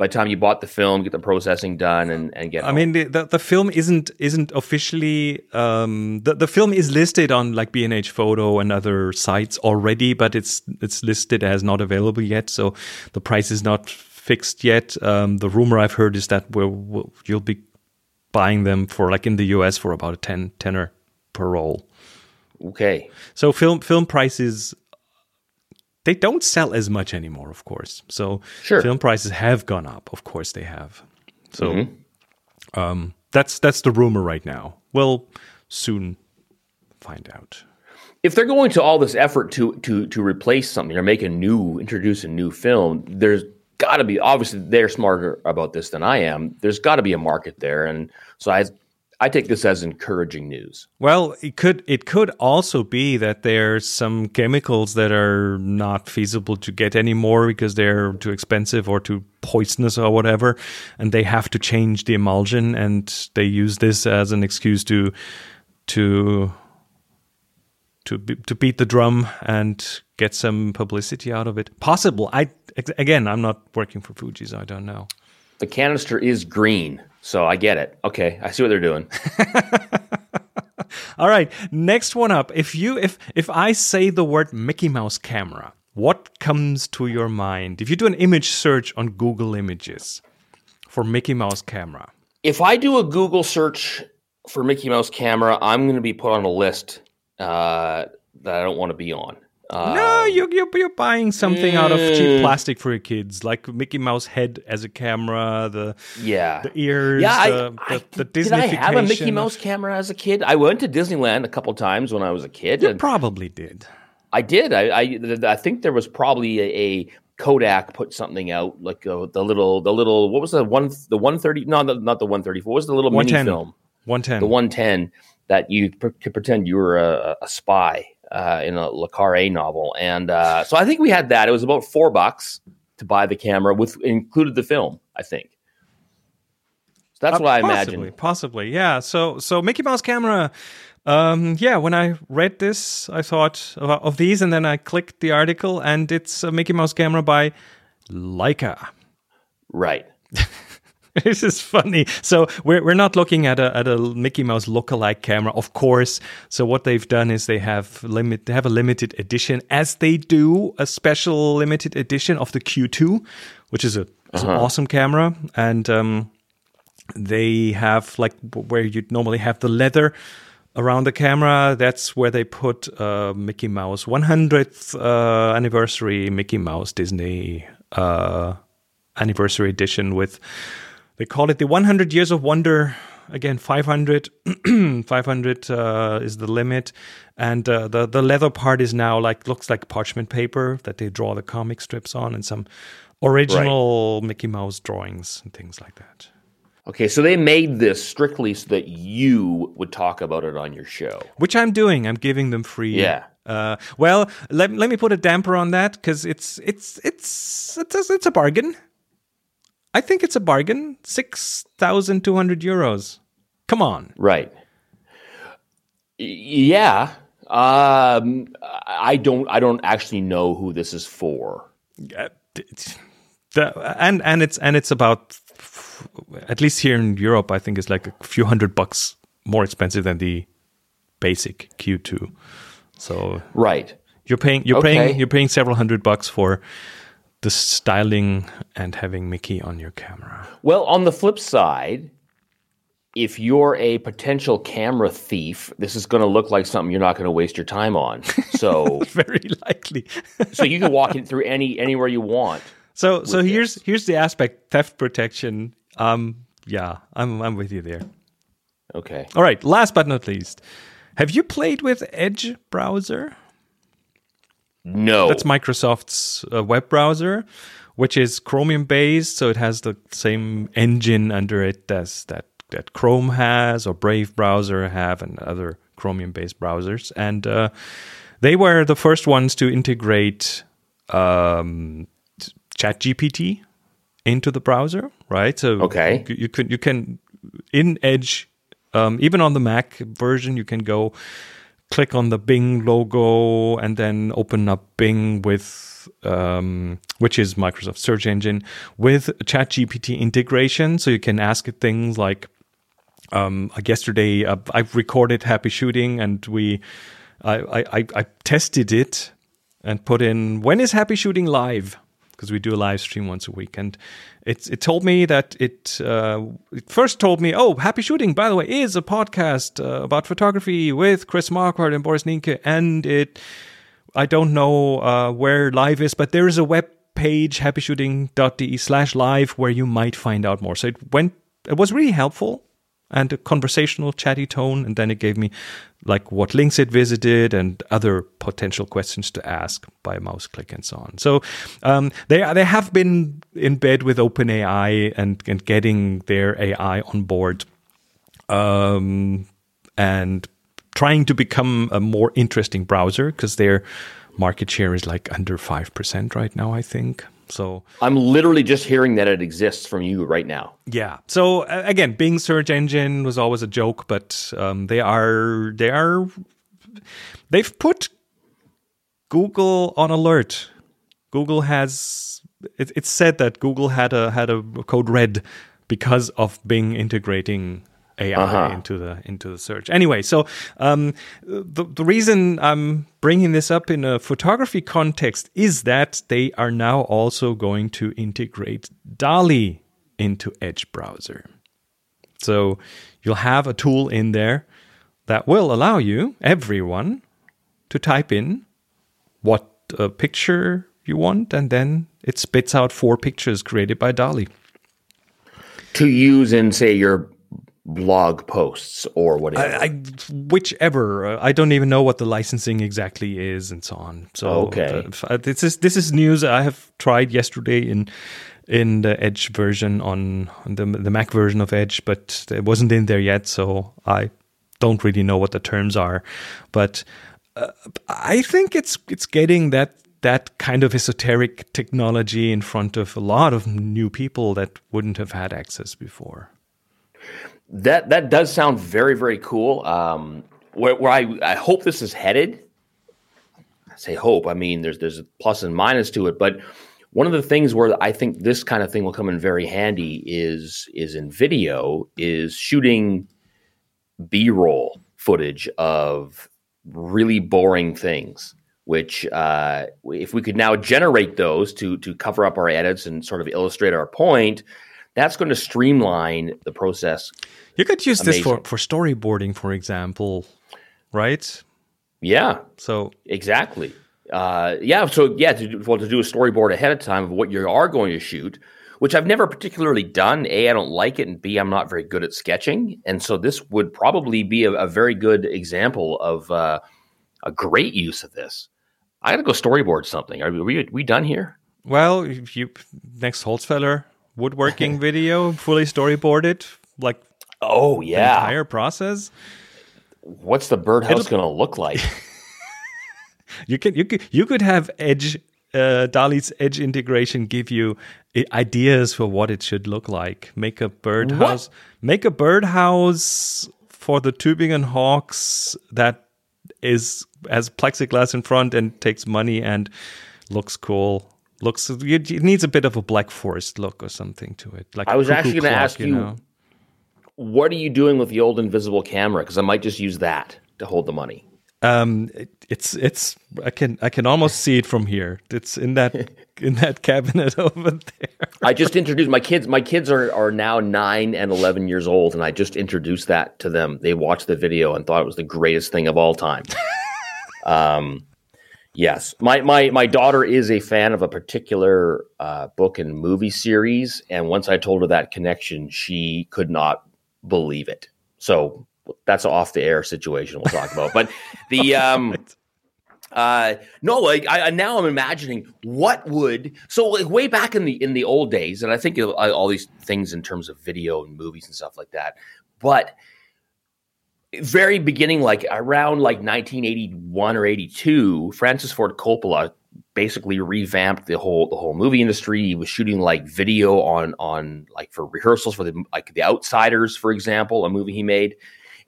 By the time you bought the film, get the processing done, and and get. I mean, the, the, the film isn't isn't officially um, the the film is listed on like B and H Photo and other sites already, but it's it's listed as not available yet. So the price is not fixed yet. Um, the rumor I've heard is that we'll, we'll, you'll be buying them for like in the US for about a 10 tenner per roll. okay. So film film prices they don't sell as much anymore, of course. So Sure. film prices have gone up. Of course they have. So um, that's that's the rumor right now. We'll soon find out. if they're going to all this effort to to to replace something or make a new introduce a new film there's got to be obviously they're smarter about this than i am there's got to be a market there and so i i take this as encouraging news Well, it could it could also be that there's some chemicals that are not feasible to get anymore because they're too expensive or too poisonous or whatever, and they have to change the emulsion, and they use this as an excuse to to to be, to beat the drum and get some publicity out of it. Possible. I again, I'm not working for Fuji, so I don't know. The canister is green so i get it okay i see what they're doing *laughs* All right, next one up. If you if if I say the word Mickey Mouse camera, what comes to your mind? If you do an image search on Google Images for Mickey Mouse camera, if i do a google search for mickey mouse camera i'm going to be put on a list uh, that i don't want to be on uh, no, you you're, you're buying something out of cheap Mm. plastic for your kids, like Mickey Mouse head as a camera, the yeah the ears, Yeah, the, I, the, the did I have a Mickey Mouse camera as a kid? I went to Disneyland a couple times when I was a kid. You probably did. I did. I, I I think there was probably a, a Kodak put something out like uh, the little the little what was the one the one thirty no the, not the one thirty four what was the little mini film One ten. the one ten that you pr- could pretend you were a, a spy uh, in a Le Carre novel and uh, so I think we had that. It was about four bucks to buy the camera with included the film. I think. So that's Uh, what I possibly, imagine. Possibly, yeah. So, so Mickey Mouse camera. Um, yeah, when I read this, I thought of, of these, and then I clicked the article, and it's a Mickey Mouse camera by Leica. Right. *laughs* *laughs* this is funny. So we're we're not looking at a at a Mickey Mouse lookalike camera, of course. So what they've done is they have limit they have a limited edition, as they do a special limited edition of the Q2, which is a is an awesome camera, and um, they have like where you'd normally have the leather around the camera. That's where they put uh, Mickey Mouse 100th uh, anniversary Mickey Mouse Disney uh, anniversary edition with they call it the 100 years of wonder. Again 500 *clears throat* 500 uh, is the limit. And uh, the the leather part is now like looks like parchment paper that they draw the comic strips on and some original mickey mouse drawings and things like that. Okay, so they made this strictly so that you would talk about it on your show. which i'm doing. I'm giving them free Yeah. uh, well let, let me put a damper on that because it's it's it's it's a, it's a bargain i think it's a bargain 6200 euros come on Right. Yeah. Um, I don't. I don't actually know who this is for. Uh, the, and and it's and it's about at least here in Europe, I think it's like a few hundred bucks more expensive than the basic Q2. So Right. you're paying you're Okay. paying you're paying several hundred bucks for the styling and having Mickey on your camera. Well, on the flip side, if you're a potential camera thief, this is going to look like something you're not going to waste your time on. So, *laughs* Very likely. *laughs* so you can walk it through any anywhere you want. so so here's here's the aspect theft protection. Um yeah, I'm I'm with you there. Okay. All right, last but not least. Have you played with Edge browser? No. That's Microsoft's uh, web browser, which is Chromium based, so it has the same engine under it as that that Chrome has or Brave browser have and other Chromium based browsers. And uh, they were the first ones to integrate um, ChatGPT into the browser, right? So Okay. you, you can you can in Edge, um, even on the Mac version, you can go click on the Bing logo and then open up Bing with um, which is Microsoft search engine with ChatGPT integration, so you can ask it things like um, yesterday uh, I recorded happy shooting and we I, I, I tested it and put in when is happy shooting live because we do a live stream once a week. And it, it told me that it, uh, it first told me oh happy shooting by the way is a podcast uh, about photography with chris marquardt and boris Nienke. And it I don't know uh, where live is, but there is a web page, happyshooting.de slash live, where you might find out more. So it went, it was really helpful and a conversational, chatty tone. And then it gave me like what links it visited and other potential questions to ask by mouse click and so on. So um, they they have been in bed with OpenAI and, and getting their AI on board um, and trying to become a more interesting browser because their market share is like under 5% right now, I think. So, I'm literally just hearing that it exists from you right now. yeah. So again, Bing search engine was always a joke, but um, they are they are they've put Google on alert. Google has it, it's said that Google had a had a code red because of Bing integrating AI Uh-huh. into the into the search. Anyway, so um, the the reason I'm bringing this up in a photography context is that they are now also going to integrate DALL-E into Edge browser. So you'll have a tool in there that will allow you, everyone, to type in what uh, picture you want, and then it spits out four pictures created by DALL-E. To use in, say, your blog posts or whatever. I, I whichever uh, I don't even know what the licensing exactly is and so on. So Okay. uh, this is this is news I have tried yesterday in in the Edge version on, on the the Mac version of Edge, but it wasn't in there yet, so I don't really know what the terms are. But uh, I think it's it's getting that that kind of esoteric technology in front of a lot of new people that wouldn't have had access before. That that does sound very very cool. Um, where where I, I hope this is headed. I say hope. I mean, there's there's a plus and minus to it, but one of the things where I think this kind of thing will come in very handy is is in video is shooting B-roll footage of really boring things. Which, uh, if we could now generate those to to cover up our edits and sort of illustrate our point, That's going to streamline the process. You could use this for, for storyboarding, for example, right? Yeah, So exactly. Uh, yeah, so yeah, to do, well, to do a storyboard ahead of time of what you are going to shoot, which I've never particularly done. A, I don't like it, and B, I'm not very good at sketching, and so this would probably be a, a very good example of uh, a great use of this. I got to go storyboard something. Are we, we done here? Well, if you next Holzfäller woodworking video, fully storyboarded, like Oh the yeah. entire process. What's the birdhouse going to look like? *laughs* You can you could you could have Edge uh, DALL-E's Edge integration give you ideas for what it should look like. Make a birdhouse. Make a birdhouse for the Tübingen Hawks that is has plexiglass in front and takes money and looks cool. Looks it it needs a bit of a Black Forest look or something to it. Like i was actually gonna ask you- what are you doing with the old invisible camera? Because I might just use that to hold the money. Um, it, it's it's I can I can almost see it from here. It's in that *laughs* in that cabinet *laughs* over there. I just introduced my kids. My kids are are now nine and eleven years old, and I just introduced that to them. They watched the video and thought it was the greatest thing of all time. *laughs* um, yes, my my my daughter is a fan of a particular uh, book and movie series, and once I told her that connection, she could not believe it. So that's an off the air situation we'll talk about. But *laughs* the um, uh, no, like I, now I'm imagining what would so like way back in the in the old days, and I think of, uh, all these things in terms of video and movies and stuff like that. But very beginning, like around like 1981 or 82, Francis Ford Coppola basically revamped the whole the whole movie industry. He was shooting like video on on like for rehearsals for the like The Outsiders, for example, a movie he made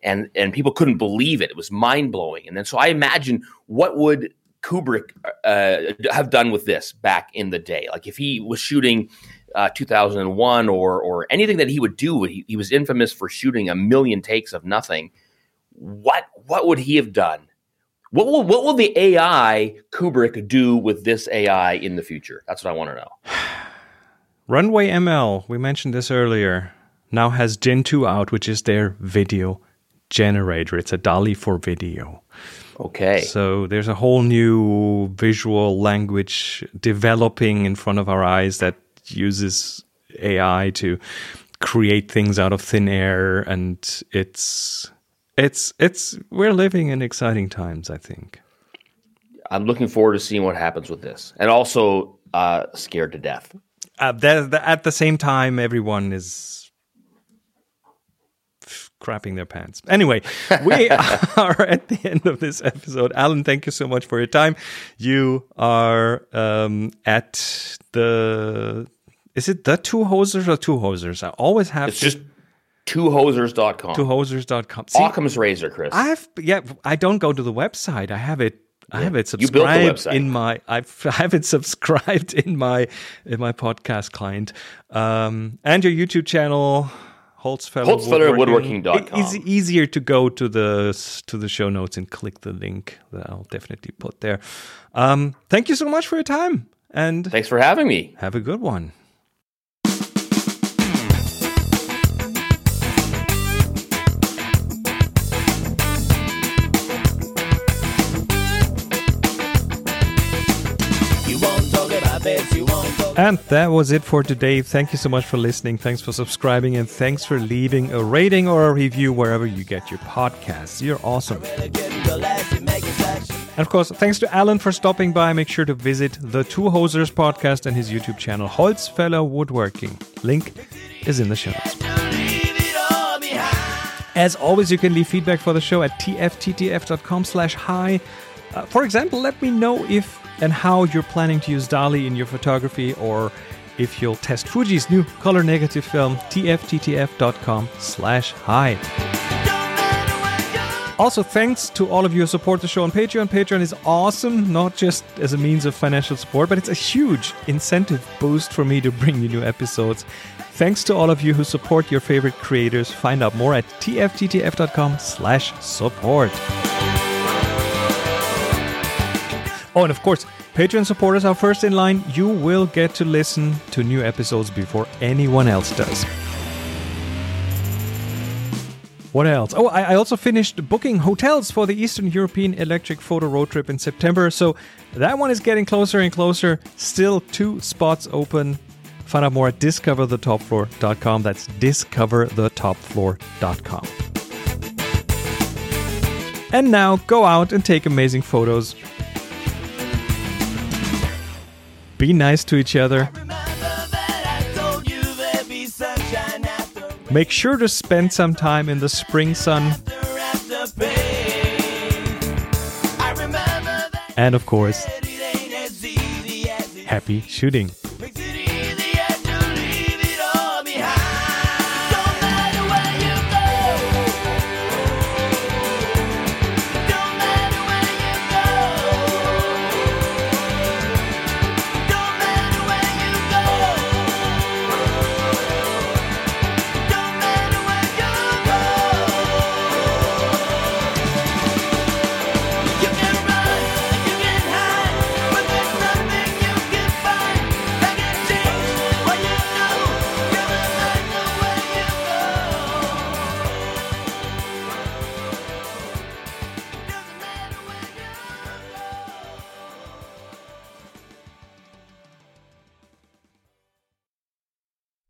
and and people couldn't believe it. It was mind blowing. And then so I imagine what would Kubrick uh, have done with this back in the day? Like if he was shooting uh, 2001 or or anything that he would do, he, he was infamous for shooting a million takes of nothing. What what would he have done? What will what will the AI Kubrick do with this AI in the future? That's what I want to know. *sighs* Runway ML, we mentioned this earlier, now has Gen 2 out, which is their video generator. It's a DALL-E for video. Okay. So there's a whole new visual language developing in front of our eyes that uses AI to create things out of thin air and it's it's it's we're living in exciting times, I think. I'm looking forward to seeing what happens with this, and also uh, scared to death. Uh, the, the, at the same time, everyone is crapping their pants. Anyway, we *laughs* are at the end of this episode. Allan, thank you so much for your time. You are um, at the. Is it the two hosers or two hosers? I always have It's just twohosers.com. two hosers.com. See, Occam's razor, Chris. I've yeah, I don't go to the website. I have it. I have it You built the subscribed in my. I've, *laughs* I have it subscribed in my in my podcast client, um, and your YouTube channel, Holzfäller, HolzfällerWoodworking.com. It is easier to go to the to the show notes and click the link that I'll definitely put there. Um, thank you so much for your time, and Thanks for having me. have a good one. And that was it for today. Thank you so much for listening. Thanks for subscribing and thanks for leaving a rating or a review wherever you get your podcasts. You're awesome. And of course, thanks to Allan for stopping by. Make sure to visit the Two Hosers podcast and his YouTube channel, Holzfäller Woodworking. Link is in the show notes. As always, you can leave feedback for the show at tfttf.com slash hi. Uh, for example, let me know if and how you're planning to use DALL-E in your photography or if you'll test Fuji's new color negative film, tfttf.com slash hi. Also, thanks to all of you who support the show on Patreon. Patreon is awesome, not just as a means of financial support, but it's a huge incentive boost for me to bring you new episodes. Thanks to all of you who support your favorite creators. Find out more at tfttf.com slash support. Oh, and of course, Patreon supporters are first in line. You will get to listen to new episodes before anyone else does. What else? Oh, I, I also finished booking hotels for the Eastern European Electric Photo Road Trip in September. So that one is getting closer and closer. Still two spots open. Find out more at discoverthetopfloor.com. That's discoverthetopfloor.com. And now go out and take amazing photos. Be nice to each other. Make sure to spend some time in the spring sun. And of course, happy shooting.